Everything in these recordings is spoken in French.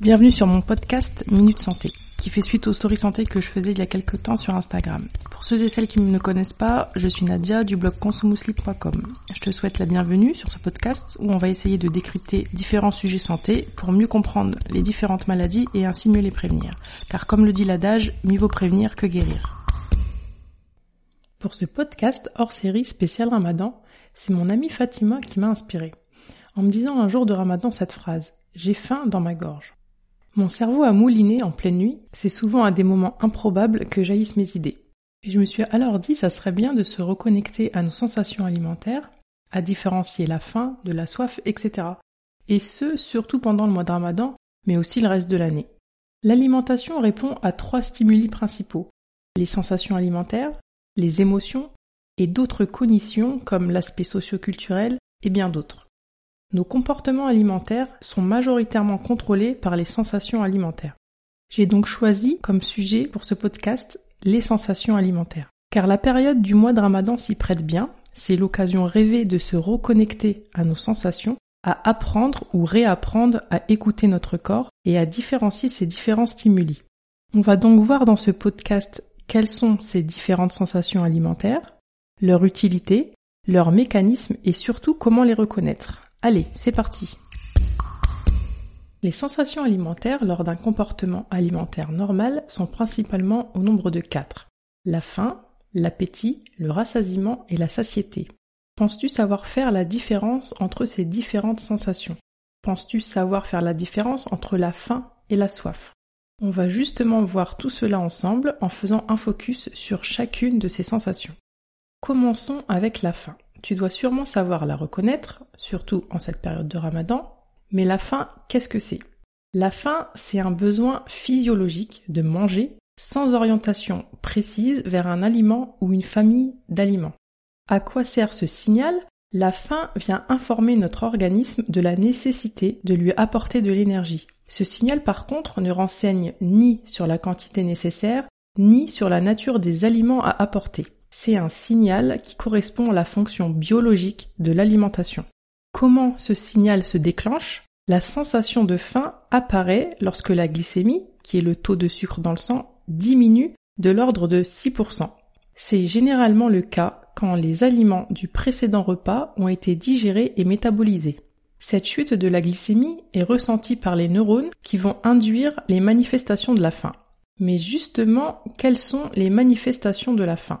Bienvenue sur mon podcast Minute Santé, qui fait suite aux stories santé que je faisais il y a quelques temps sur Instagram. Pour ceux et celles qui ne me connaissent pas, je suis Nadia du blog consumouslip.com. Je te souhaite la bienvenue sur ce podcast où on va essayer de décrypter différents sujets santé pour mieux comprendre les différentes maladies et ainsi mieux les prévenir. Car comme le dit l'adage, mieux vaut prévenir que guérir. Pour ce podcast hors série spécial Ramadan, c'est mon amie Fatima qui m'a inspiré. En me disant un jour de Ramadan cette phrase J'ai faim dans ma gorge. Mon cerveau a mouliné en pleine nuit, c'est souvent à des moments improbables que jaillissent mes idées. Et je me suis alors dit ça serait bien de se reconnecter à nos sensations alimentaires, à différencier la faim de la soif, etc. Et ce, surtout pendant le mois de Ramadan, mais aussi le reste de l'année. L'alimentation répond à trois stimuli principaux. Les sensations alimentaires, les émotions et d'autres cognitions comme l'aspect socioculturel et bien d'autres. Nos comportements alimentaires sont majoritairement contrôlés par les sensations alimentaires. J'ai donc choisi comme sujet pour ce podcast les sensations alimentaires. Car la période du mois de Ramadan s'y prête bien, c'est l'occasion rêvée de se reconnecter à nos sensations, à apprendre ou réapprendre à écouter notre corps et à différencier ces différents stimuli. On va donc voir dans ce podcast quelles sont ces différentes sensations alimentaires, leur utilité, leurs mécanismes et surtout comment les reconnaître. Allez, c'est parti. Les sensations alimentaires lors d'un comportement alimentaire normal sont principalement au nombre de quatre. La faim, l'appétit, le rassasiement et la satiété. Penses-tu savoir faire la différence entre ces différentes sensations? Penses-tu savoir faire la différence entre la faim et la soif? On va justement voir tout cela ensemble en faisant un focus sur chacune de ces sensations. Commençons avec la faim. Tu dois sûrement savoir la reconnaître, surtout en cette période de ramadan. Mais la faim, qu'est-ce que c'est? La faim, c'est un besoin physiologique de manger sans orientation précise vers un aliment ou une famille d'aliments. À quoi sert ce signal? La faim vient informer notre organisme de la nécessité de lui apporter de l'énergie. Ce signal par contre ne renseigne ni sur la quantité nécessaire, ni sur la nature des aliments à apporter c'est un signal qui correspond à la fonction biologique de l'alimentation. Comment ce signal se déclenche? La sensation de faim apparaît lorsque la glycémie, qui est le taux de sucre dans le sang, diminue de l'ordre de 6%. C'est généralement le cas quand les aliments du précédent repas ont été digérés et métabolisés. Cette chute de la glycémie est ressentie par les neurones qui vont induire les manifestations de la faim. Mais justement, quelles sont les manifestations de la faim?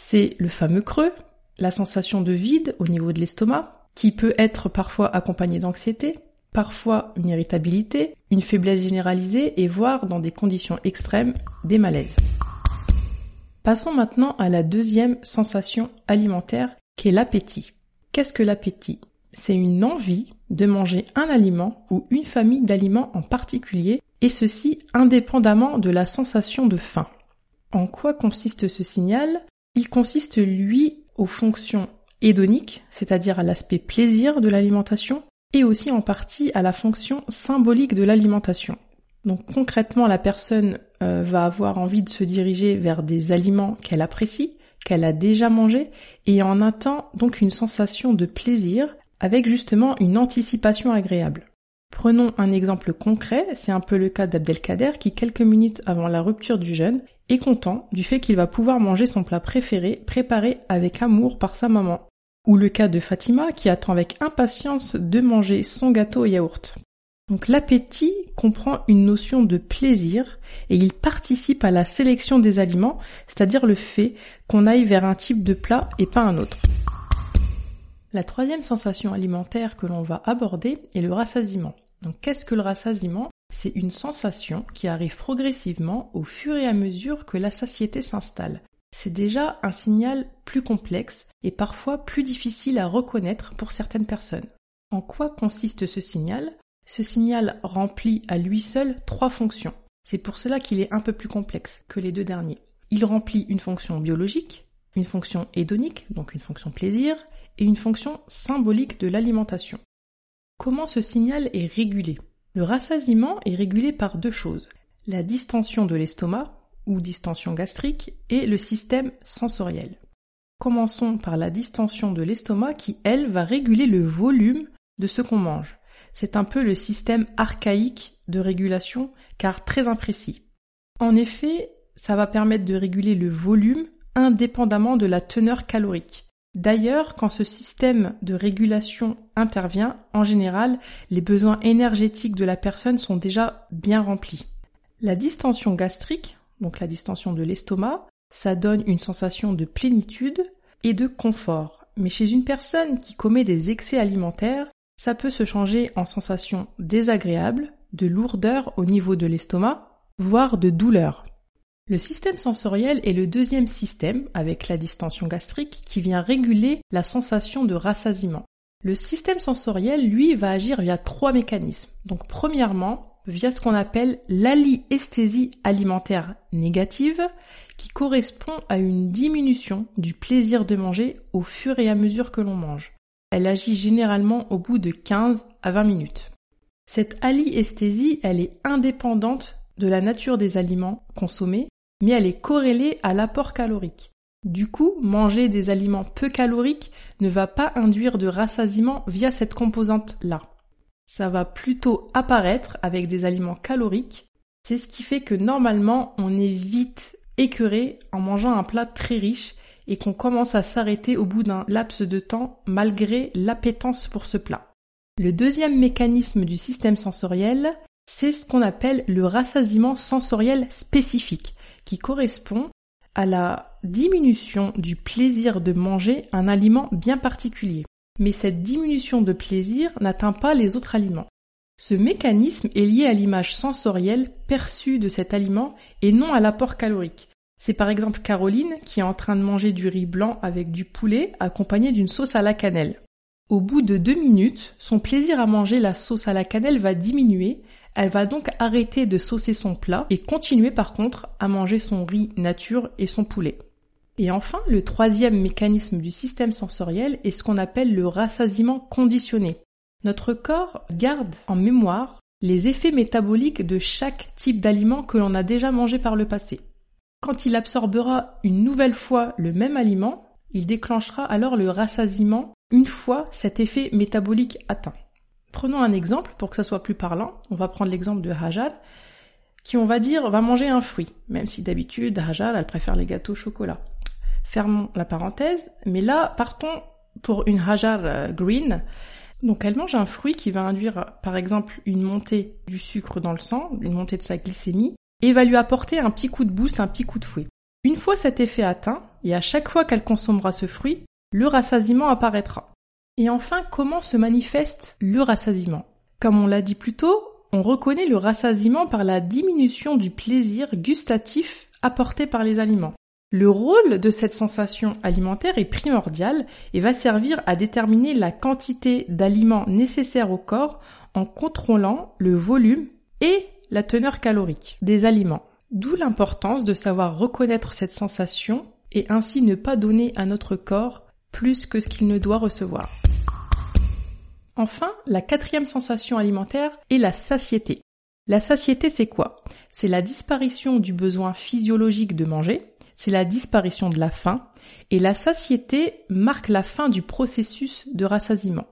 C'est le fameux creux, la sensation de vide au niveau de l'estomac, qui peut être parfois accompagnée d'anxiété, parfois une irritabilité, une faiblesse généralisée et voire dans des conditions extrêmes des malaises. Passons maintenant à la deuxième sensation alimentaire qui est l'appétit. Qu'est-ce que l'appétit? C'est une envie de manger un aliment ou une famille d'aliments en particulier et ceci indépendamment de la sensation de faim. En quoi consiste ce signal? Il consiste, lui, aux fonctions hédoniques, c'est-à-dire à, l'aspect plaisir de l'alimentation, et aussi en partie à la fonction symbolique de l'alimentation. Donc concrètement, la personne euh, va avoir envie de se diriger vers des aliments qu'elle apprécie, qu'elle a déjà mangés, et en temps donc une sensation de plaisir avec justement une anticipation agréable. Prenons un exemple concret, c'est un peu le cas d'Abdelkader qui quelques minutes avant la rupture du jeûne est content du fait qu'il va pouvoir manger son plat préféré préparé avec amour par sa maman. Ou le cas de Fatima qui attend avec impatience de manger son gâteau au yaourt. Donc l'appétit comprend une notion de plaisir et il participe à la sélection des aliments, c'est-à-dire le fait qu'on aille vers un type de plat et pas un autre. La troisième sensation alimentaire que l'on va aborder est le rassasiement. Donc qu'est-ce que le rassasiement? C'est une sensation qui arrive progressivement au fur et à mesure que la satiété s'installe. C'est déjà un signal plus complexe et parfois plus difficile à reconnaître pour certaines personnes. En quoi consiste ce signal? Ce signal remplit à lui seul trois fonctions. C'est pour cela qu'il est un peu plus complexe que les deux derniers. Il remplit une fonction biologique, une fonction hédonique, donc une fonction plaisir, et une fonction symbolique de l'alimentation. Comment ce signal est régulé? Le rassasiement est régulé par deux choses, la distension de l'estomac, ou distension gastrique, et le système sensoriel. Commençons par la distension de l'estomac qui, elle, va réguler le volume de ce qu'on mange. c'est un peu le système archaïque de régulation car très imprécis. En effet, ça va permettre de réguler le volume indépendamment de la teneur calorique. D'ailleurs, quand ce système de régulation intervient, en général, les besoins énergétiques de la personne sont déjà bien remplis. La distension gastrique, donc la distension de l'estomac, ça donne une sensation de plénitude et de confort. Mais chez une personne qui commet des excès alimentaires, ça peut se changer en sensation désagréable, de lourdeur au niveau de l'estomac, voire de douleur. Le système sensoriel est le deuxième système, avec la distension gastrique, qui vient réguler la sensation de rassasiement. Le système sensoriel, lui, va agir via trois mécanismes. Donc, premièrement, via ce qu'on appelle l'aliesthésie alimentaire négative, qui correspond à une diminution du plaisir de manger au fur et à mesure que l'on mange. Elle agit généralement au bout de 15 à 20 minutes. Cette aliesthésie, elle est indépendante de la nature des aliments consommés mais elle est corrélée à l'apport calorique. Du coup, manger des aliments peu caloriques ne va pas induire de rassasiement via cette composante-là. Ça va plutôt apparaître avec des aliments caloriques. C'est ce qui fait que normalement, on est vite écœuré en mangeant un plat très riche et qu'on commence à s'arrêter au bout d'un laps de temps malgré l'appétence pour ce plat. Le deuxième mécanisme du système sensoriel, c'est ce qu'on appelle le rassasiement sensoriel spécifique qui correspond à la diminution du plaisir de manger un aliment bien particulier. Mais cette diminution de plaisir n'atteint pas les autres aliments. Ce mécanisme est lié à l'image sensorielle perçue de cet aliment et non à l'apport calorique. C'est par exemple Caroline qui est en train de manger du riz blanc avec du poulet accompagné d'une sauce à la cannelle. Au bout de deux minutes, son plaisir à manger la sauce à la cannelle va diminuer elle va donc arrêter de saucer son plat et continuer par contre à manger son riz nature et son poulet. Et enfin, le troisième mécanisme du système sensoriel est ce qu'on appelle le rassasiement conditionné. Notre corps garde en mémoire les effets métaboliques de chaque type d'aliment que l'on a déjà mangé par le passé. Quand il absorbera une nouvelle fois le même aliment, il déclenchera alors le rassasiement une fois cet effet métabolique atteint. Prenons un exemple pour que ça soit plus parlant. On va prendre l'exemple de Hajar, qui on va dire va manger un fruit, même si d'habitude Hajar elle préfère les gâteaux au chocolat. Fermons la parenthèse, mais là partons pour une Hajar euh, green. Donc elle mange un fruit qui va induire par exemple une montée du sucre dans le sang, une montée de sa glycémie, et va lui apporter un petit coup de boost, un petit coup de fouet. Une fois cet effet atteint, et à chaque fois qu'elle consommera ce fruit, le rassasiement apparaîtra. Et enfin, comment se manifeste le rassasiement? Comme on l'a dit plus tôt, on reconnaît le rassasiement par la diminution du plaisir gustatif apporté par les aliments. Le rôle de cette sensation alimentaire est primordial et va servir à déterminer la quantité d'aliments nécessaires au corps en contrôlant le volume et la teneur calorique des aliments. D'où l'importance de savoir reconnaître cette sensation et ainsi ne pas donner à notre corps plus que ce qu'il ne doit recevoir. Enfin, la quatrième sensation alimentaire est la satiété. La satiété, c'est quoi? C'est la disparition du besoin physiologique de manger, c'est la disparition de la faim, et la satiété marque la fin du processus de rassasiement.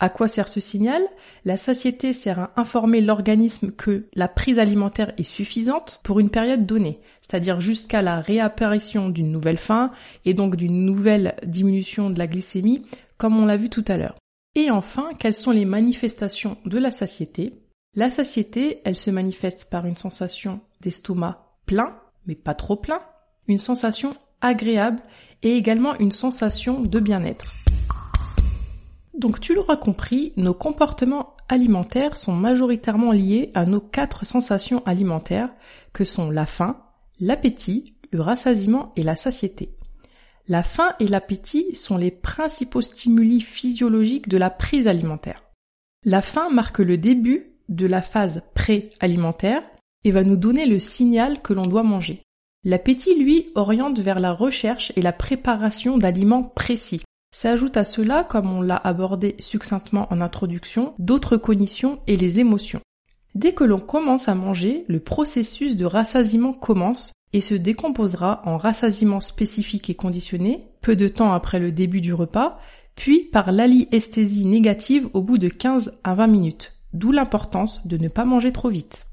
À quoi sert ce signal? La satiété sert à informer l'organisme que la prise alimentaire est suffisante pour une période donnée, c'est-à-dire jusqu'à la réapparition d'une nouvelle faim et donc d'une nouvelle diminution de la glycémie, comme on l'a vu tout à l'heure. Et enfin, quelles sont les manifestations de la satiété? La satiété, elle se manifeste par une sensation d'estomac plein, mais pas trop plein, une sensation agréable et également une sensation de bien-être. Donc tu l'auras compris, nos comportements alimentaires sont majoritairement liés à nos quatre sensations alimentaires que sont la faim, l'appétit, le rassasiement et la satiété. La faim et l'appétit sont les principaux stimuli physiologiques de la prise alimentaire. La faim marque le début de la phase pré-alimentaire et va nous donner le signal que l'on doit manger. L'appétit, lui, oriente vers la recherche et la préparation d'aliments précis. S'ajoute à cela, comme on l'a abordé succinctement en introduction, d'autres cognitions et les émotions. Dès que l'on commence à manger, le processus de rassasiement commence et se décomposera en rassasiement spécifique et conditionné, peu de temps après le début du repas, puis par l'aliesthésie négative au bout de 15 à 20 minutes. d'où l'importance de ne pas manger trop vite.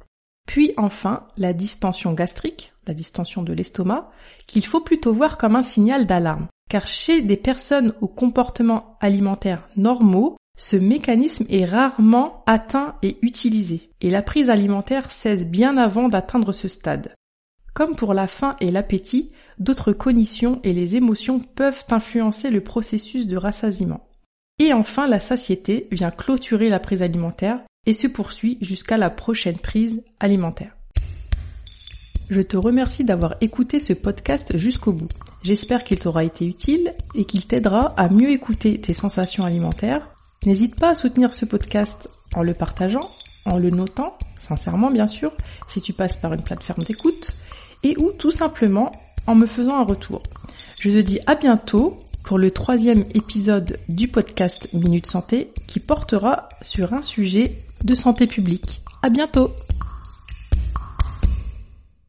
Puis enfin, la distension gastrique, la distension de l'estomac, qu'il faut plutôt voir comme un signal d'alarme. Car chez des personnes au comportement alimentaire normaux, ce mécanisme est rarement atteint et utilisé, et la prise alimentaire cesse bien avant d'atteindre ce stade. Comme pour la faim et l'appétit, d'autres cognitions et les émotions peuvent influencer le processus de rassasiement. Et enfin, la satiété vient clôturer la prise alimentaire et se poursuit jusqu'à la prochaine prise alimentaire. Je te remercie d'avoir écouté ce podcast jusqu'au bout. J'espère qu'il t'aura été utile et qu'il t'aidera à mieux écouter tes sensations alimentaires. N'hésite pas à soutenir ce podcast en le partageant, en le notant, sincèrement bien sûr, si tu passes par une plateforme d'écoute, et ou tout simplement en me faisant un retour. Je te dis à bientôt pour le troisième épisode du podcast Minute Santé qui portera sur un sujet de santé publique. À bientôt!